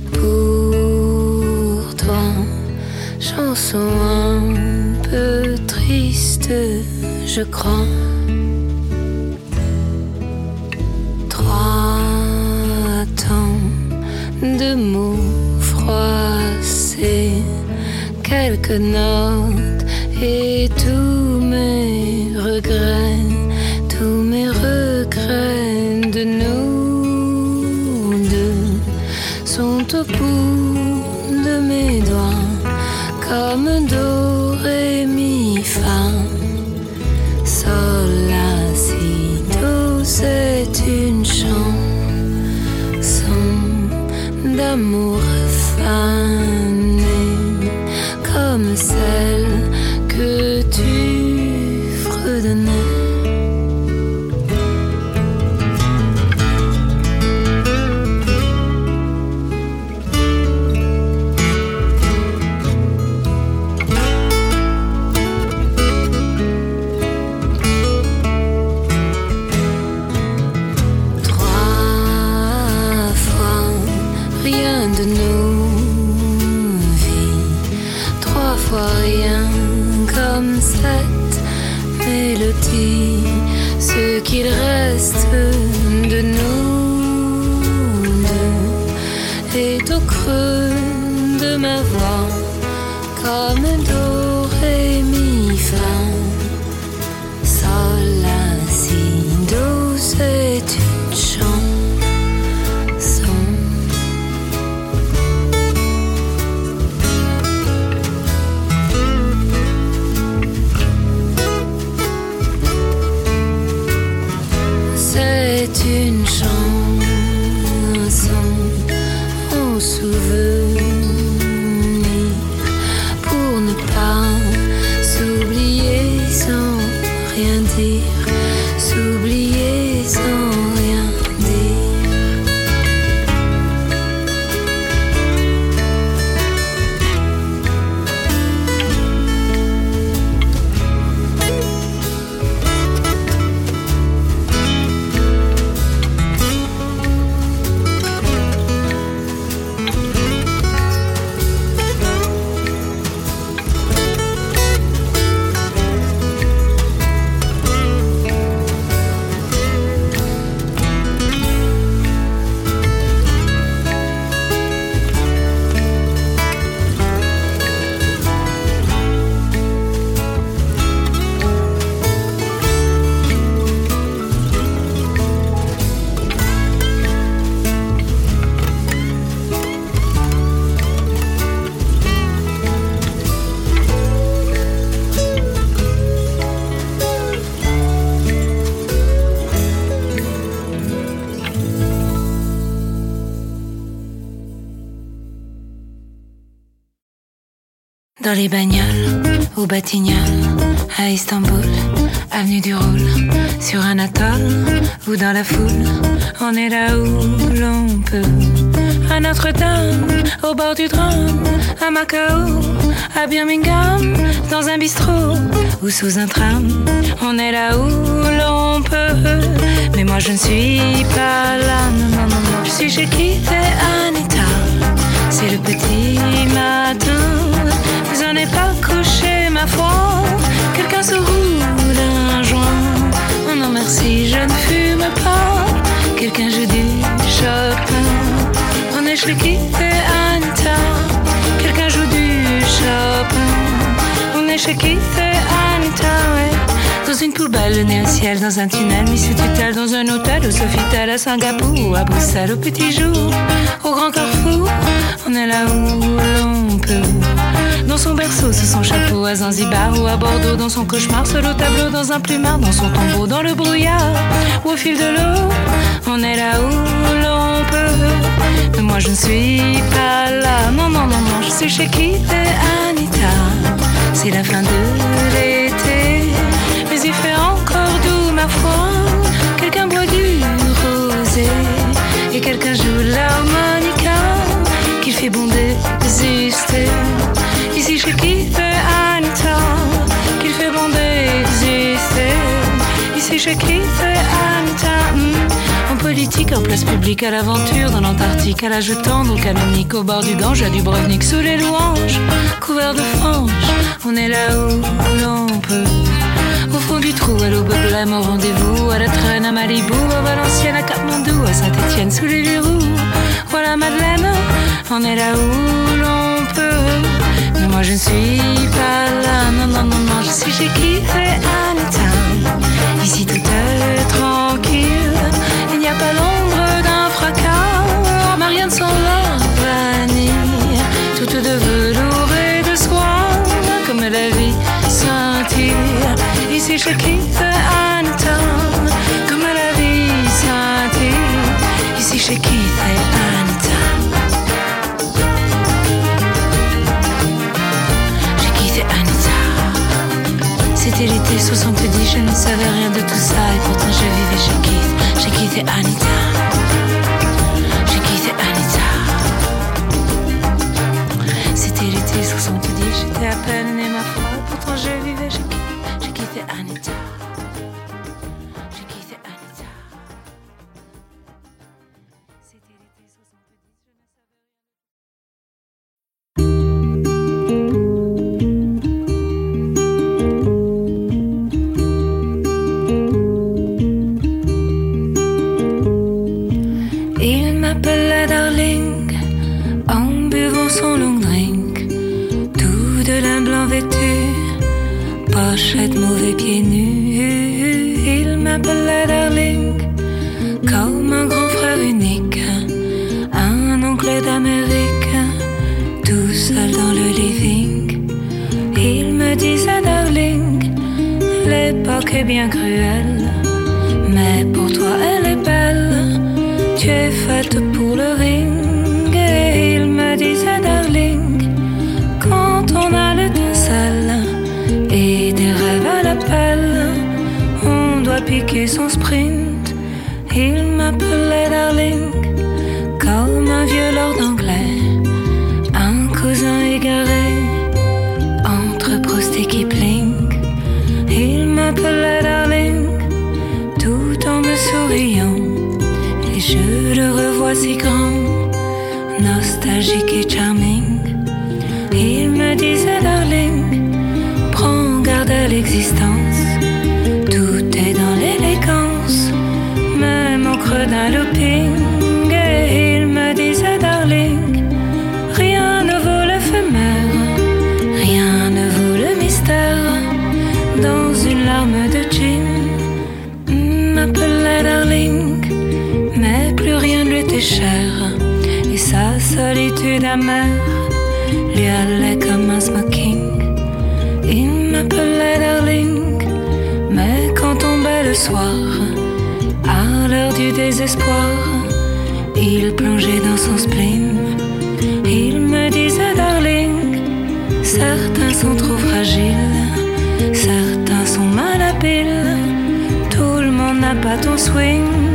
pour toi. Chanson un peu triste, je crois. Trois temps de mots froissés, quelques notes et tous mes regrets, comme les bagnoles, au Batignolles, à Istanbul, avenue du Roule, sur un atoll ou dans la foule, on est là où l'on peut. À Notre-Dame, au bord du drame, à Macao, à Birmingham, dans un bistrot ou sous un tram, on est là où l'on peut. Mais moi je ne suis pas là, non, non, non, je suis chez qui fait Anita. C'est le petit Quelqu'un joue du Chopin. On est chez qui fait Anita, ouais. Dans une poubelle, le nez au ciel, dans un tunnel, mis sous tutelle, dans un hôtel, au Sofitel, à Singapour, ou à Bruxelles, au petit jour, au grand carrefour, on est là où l'on peut. Dans son berceau, sous son chapeau, à Zanzibar ou à Bordeaux, dans son cauchemar, seul au tableau, dans un plumard, dans son tombeau, dans le brouillard, ou au fil de l'eau, on est là où l'on Mais moi je ne suis pas là, non, non, non, non, je suis chez qui fait Anita. C'est la fin de l'été, mais il fait encore doux, ma foi. Quelqu'un boit du rosé et quelqu'un joue l'harmonica. Qu'il fait bon d'exister. Ici chez qui fait Anita. Qu'il fait bon d'exister. Ici chez qui fait Anita. Hmm, en place publique à l'aventure dans l'Antarctique à l'âge tendre au canonique au bord du Gange à Dubrovnik sous les louanges. Couvert de franges on est là où l'on peut. Au fond du trou à l'aube blême au rendez-vous à la traîne à Malibu à Valenciennes à Katmandou à Saint-Étienne sous les verrous voilà Madeleine on est là où l'on peut. Mais moi je ne suis pas là non non non non je suis chez qui fait un état ici tout est tranquille ici chez qui fait un temps comme la vie ici temps j'ai quitté Anita c'était l'été 70 je ne savais rien de tout ça. Et pourtant je vivais chez qui j'ai quitté Anita j'ai quitté Anita c'était l'été 70 j'étais à peine né ma foi. Pourtant je vivais j'ai quitté Anita tout seul dans le living. Il me disait Darling, l'époque est bien cruelle, mais pour toi elle est belle. Tu es faite pour le ring et il me disait darling quand on a l'étincelle et des rêves à l'appel on doit piquer son sprint il m'appelait darling comme un vieux lord d'un looping. Et il me disait, darling, rien ne vaut l'éphémère, rien ne vaut le mystère. Dans une larme de gin, m'appelait darling mais plus rien ne lui était cher et sa solitude amère lui allait comme un smoking il m'appelait darling mais quand tombait le soir désespoir. Il plongeait dans son spleen. Il me disait darling certains sont trop fragiles certains sont malhabiles tout le monde n'a pas ton swing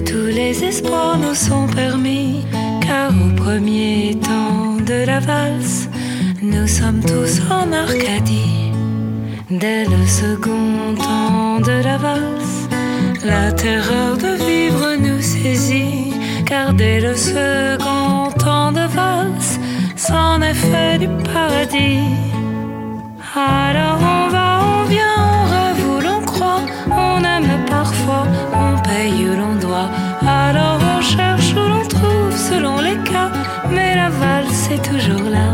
tous les espoirs nous sont permis, car au premier temps de la valse, nous sommes tous en Arcadie. Dès le second temps de la valse, la terreur de vivre nous saisit, car Regardez le second temps de valse, c'en est fait du paradis. Alors on va, on vient, on rêve où l'on croit, on aime parfois, où l'on doit. Alors on cherche où l'on trouve selon les cas, mais la valse est toujours là.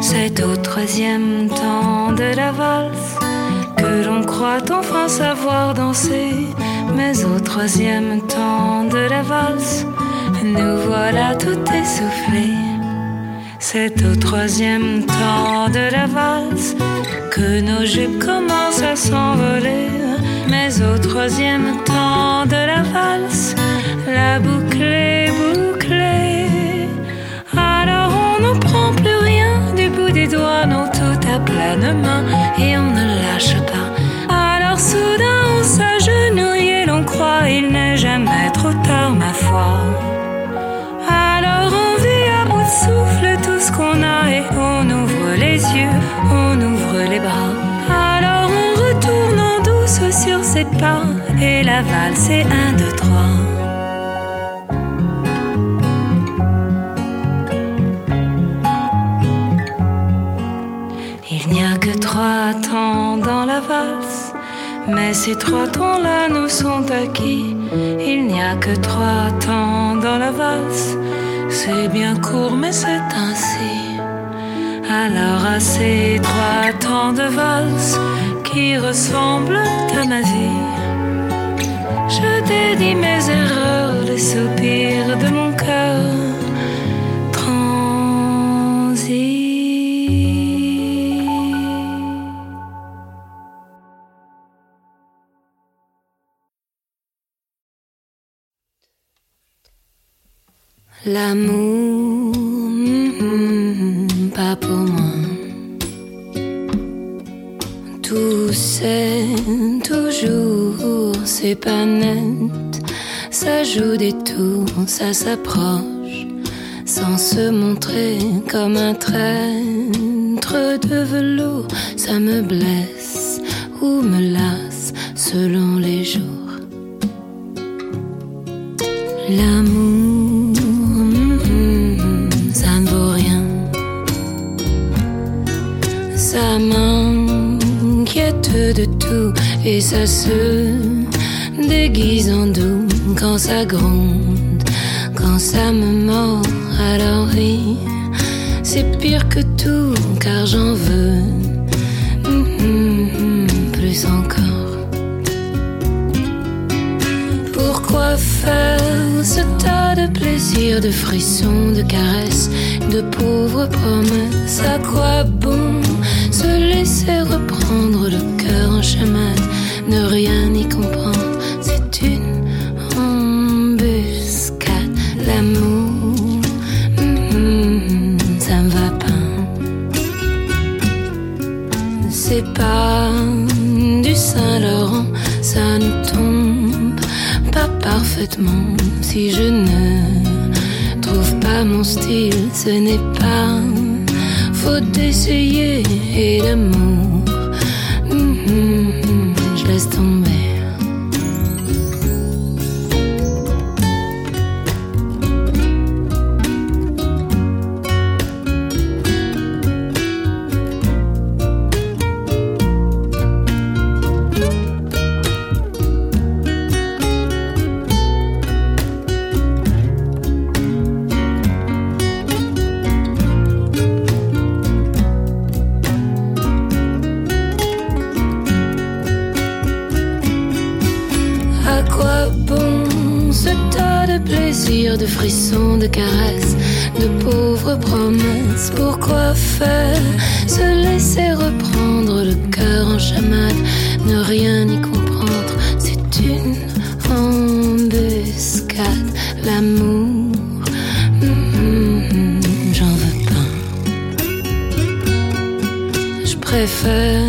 C'est au troisième temps de la valse que l'on croit enfin savoir danser. Mais au troisième temps de la valse, nous voilà tout essoufflés. C'est au troisième temps de la valse que nos jupes commencent à s'envoler. Mais au troisième temps de la valse, la boucle est bouclée. Alors on ne prend plus rien du bout des doigts, non tout à pleine main et on ne lâche pas. Alors soudain on s'agenouille et l'on croit il n'est jamais trop tard, ma foi. Les bras. Alors on retourne en douce sur ses pas et la valse est un, deux, trois. Il n'y a que trois temps dans la valse, mais ces trois temps-là nous sont acquis. Il n'y a que trois temps dans la valse, c'est bien court, mais c'est ainsi. Alors à ces trois temps de valse qui ressemblent à ma vie, je dédie mes erreurs, les soupirs de mon cœur. L'amour, C'est toujours, c'est pas net. Ça joue des tours, ça s'approche, sans se montrer comme un traître de velours. Ça me blesse ou me lasse selon les jours. L'amour, mm, ça ne vaut rien. Ça de tout et ça se déguise en doux quand ça gronde, quand ça me mord. Alors oui, c'est pire que tout car j'en veux plus encore. Pourquoi faire ce tas de plaisirs, de frissons, de caresses, de pauvres promesses? À quoi bon se laisser reprendre le cœur en chemin, ne rien y comprendre C'est une embuscade, l'amour, mm, ça me va pas. C'est pas du Saint-Laurent, ça ne tombe pas parfaitement. Si je ne trouve pas mon style, ce n'est pas faute d'essayer. Et l'amour, mhm, je laisse tomber. Caresses, de pauvres promesses Pourquoi faire se laisser reprendre le cœur en chamade, ne rien y comprendre? C'est une embuscade, l'amour. mm, J'en veux pas. Je préfère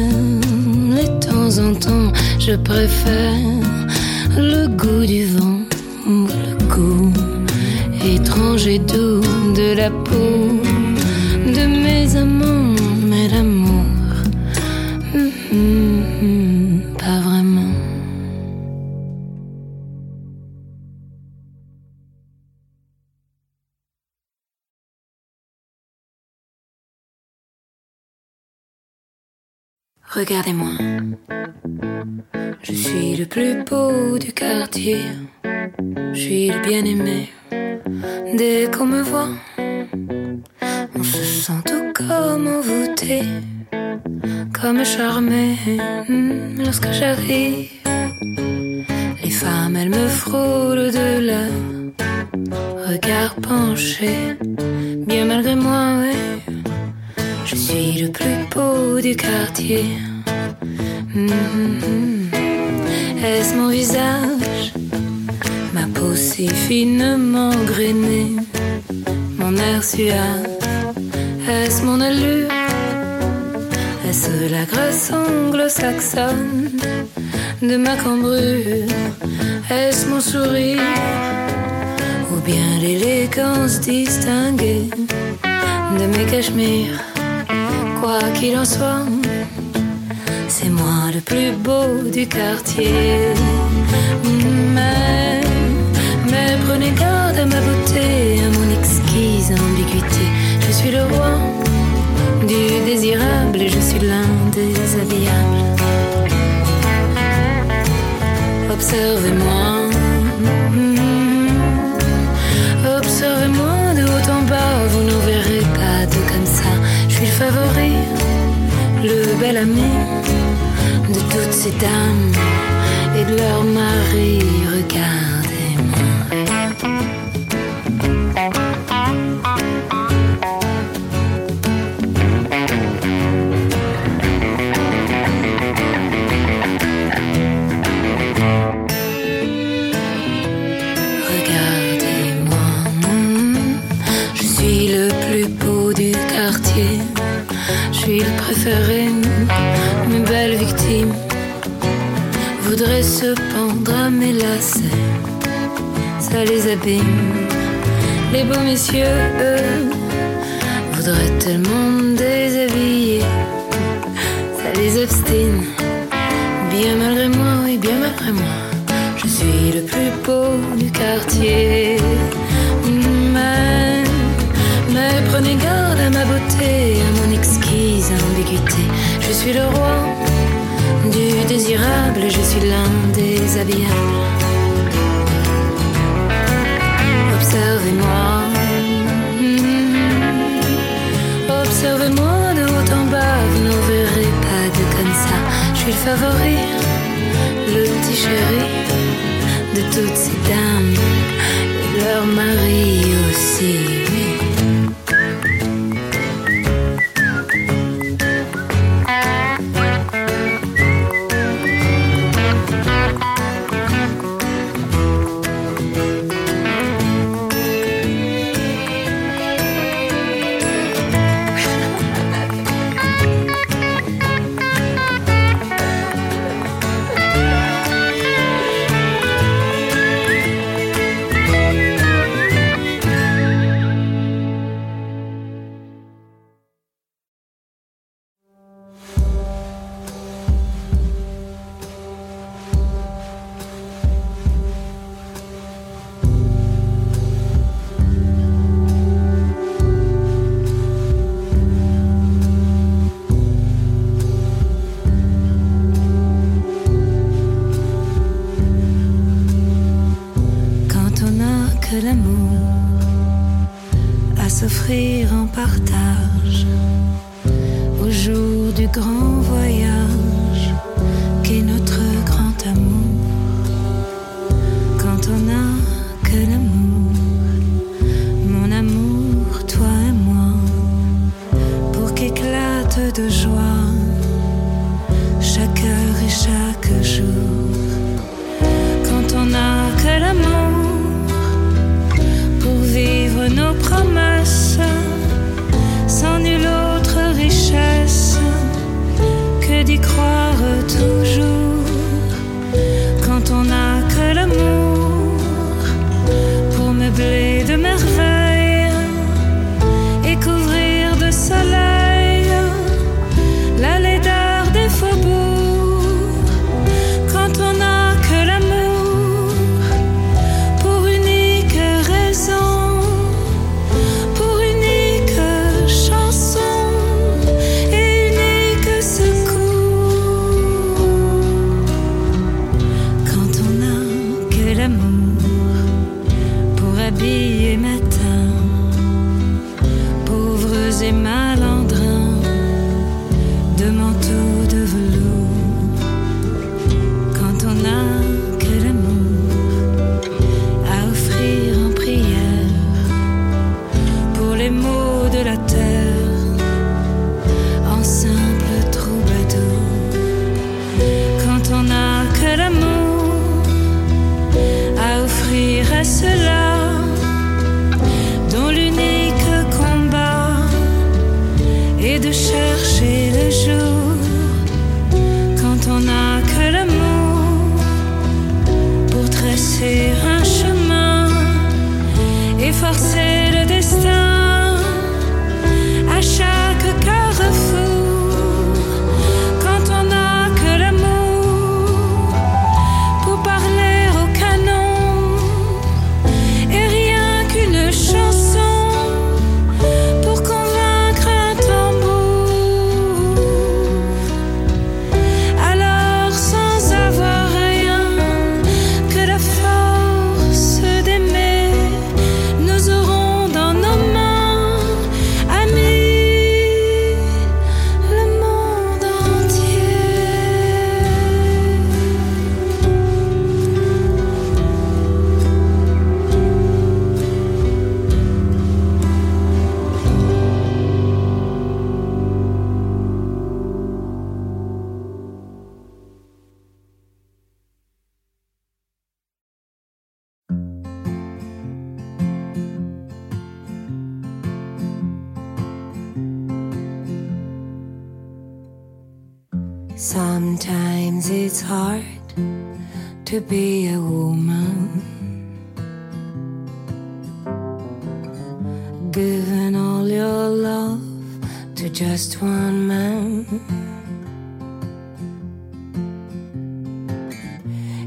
les temps en temps, je préfère le goût du vent le goût étrange et doux de la peau de mes amants, Regardez-moi. Je suis le plus beau du quartier. Je suis le bien-aimé. Dès qu'on me voit, on se sent tout comme envoûté, comme charmé. Hmm, lorsque j'arrive, les femmes, elles me frôlent de leur regard penché. Bien malgré moi, ouais, je suis le plus beau du quartier. Hmm, Est-ce mon visage? Ma peau si finement grainée, mon air suave, est-ce mon allure Est-ce la grâce anglo-saxonne de ma cambrure Est-ce mon sourire Ou bien l'élégance distinguée de mes cachemires Quoi qu'il en soit, moi le plus beau du quartier. Mais, mais prenez garde à ma beauté, à mon exquise ambiguïté. Je suis le roi du désirable et je suis l'un des habillables. Observez-moi. Ces dames et de leurs maris. Regardez-moi. Quartier. Mais, mais prenez garde à ma beauté, à mon exquise ambiguïté. Je suis le roi du désirable, je suis l'un des habillables. Observez-moi. Mm. Observez-moi de haut en bas, vous n'en verrez pas de comme ça. Je suis le favori, le petit chéri toutes ces dames et de leurs maris aussi. croire trop.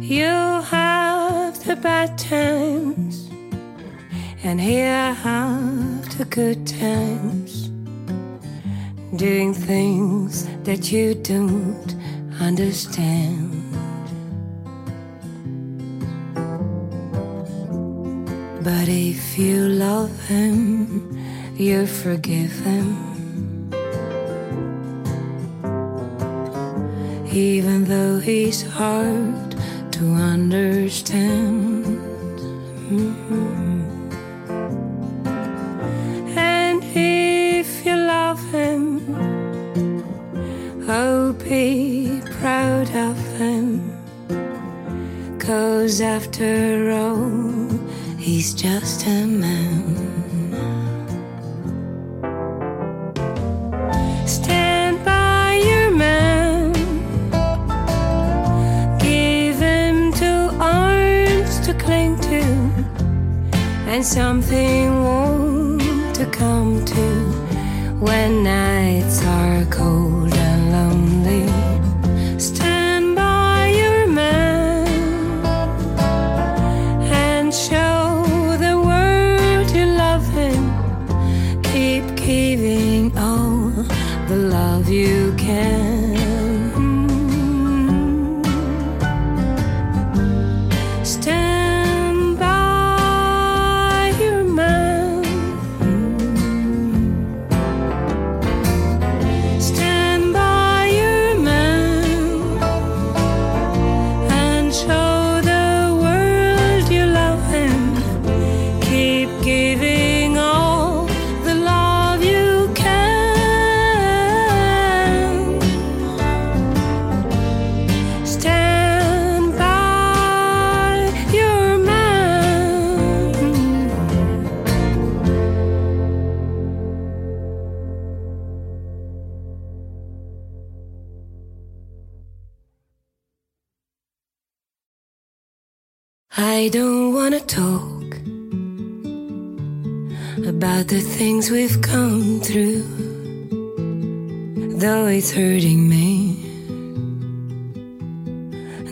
You have the bad times, and here I have the good times doing things that you don't understand. But if you love him, you forgive him. Even though he's hard to understand. Mhm. And if you love him, oh, be proud of him. Cause after all, he's just a man. And something warm to come to when nights are cold I don't wanna talk about the things we've come through, though it's hurting me.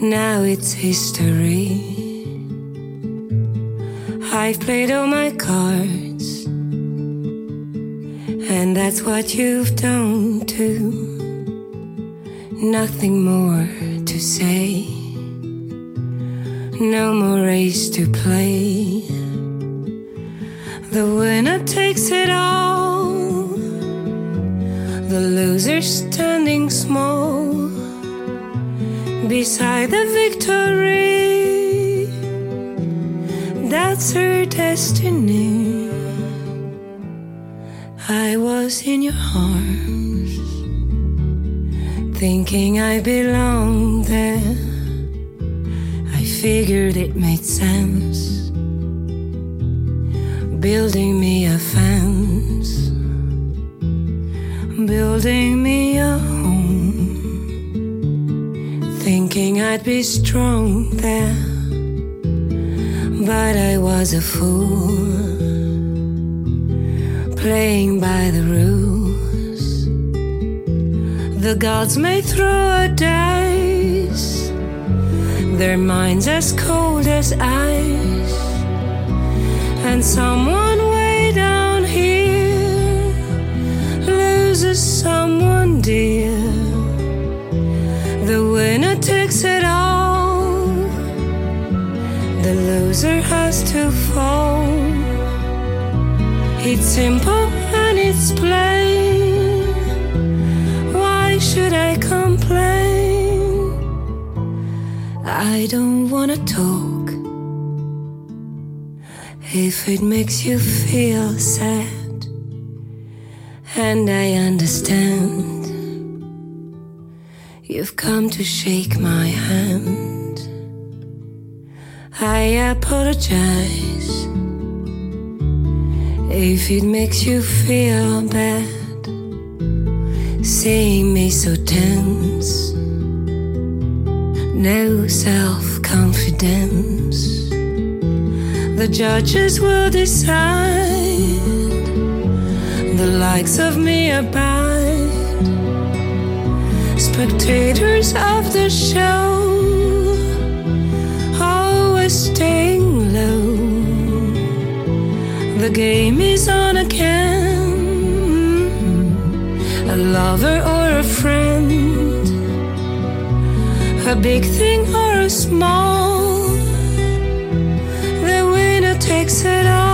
Now it's history. I've played all my cards, and that's what you've done too. Nothing more to say. No more race to play. The winner takes it all. The loser standing small beside the victory. That's her destiny. I was in your arms, thinking I belonged there. Figured it made sense, building me a fence, building me a home, thinking I'd be strong there. But I was a fool. Playing by the rules. The gods may throw a dice, their minds as cold as ice, and someone way down here loses someone dear. The winner takes it all, the loser has to fall. It's simple and it's plain. Why should I complain? I don't wanna talk. If it makes you feel sad, and I understand, you've come to shake my hand. I apologize if it makes you feel bad, seeing me so tense, no self confidence. The judges will decide, the likes of me abide, spectators of the show, oh, always staying low. The game is on again. A lover or a friend, a big thing or a small. The winner takes it all.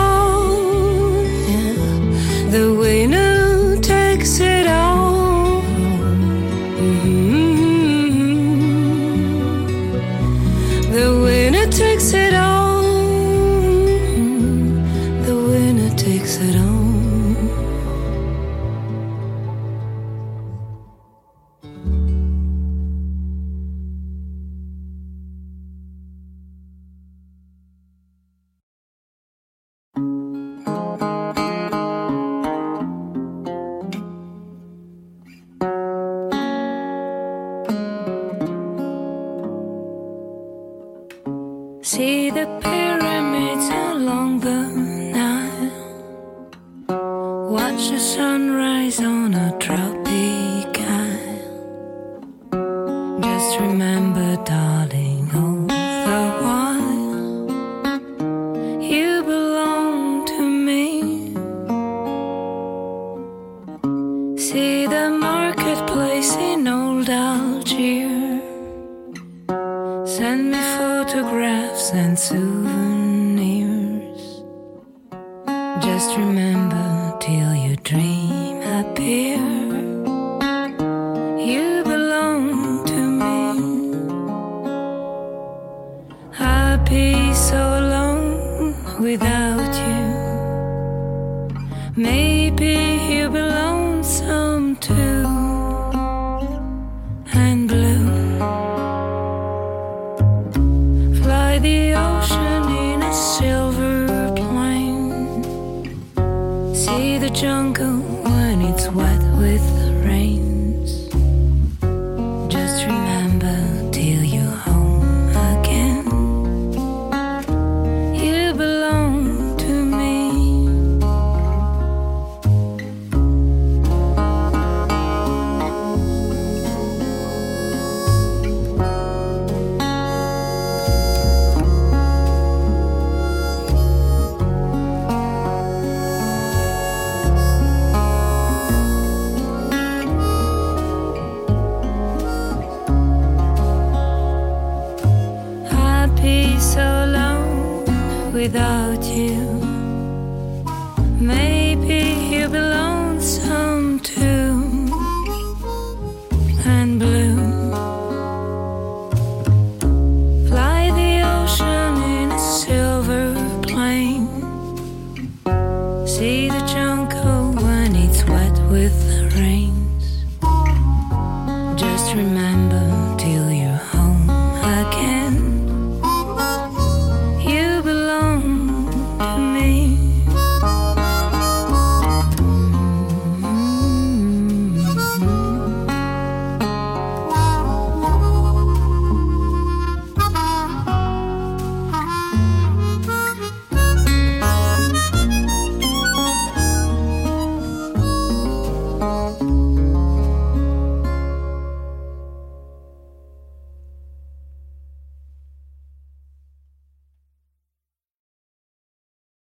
Maybe he'll be lonesome too. to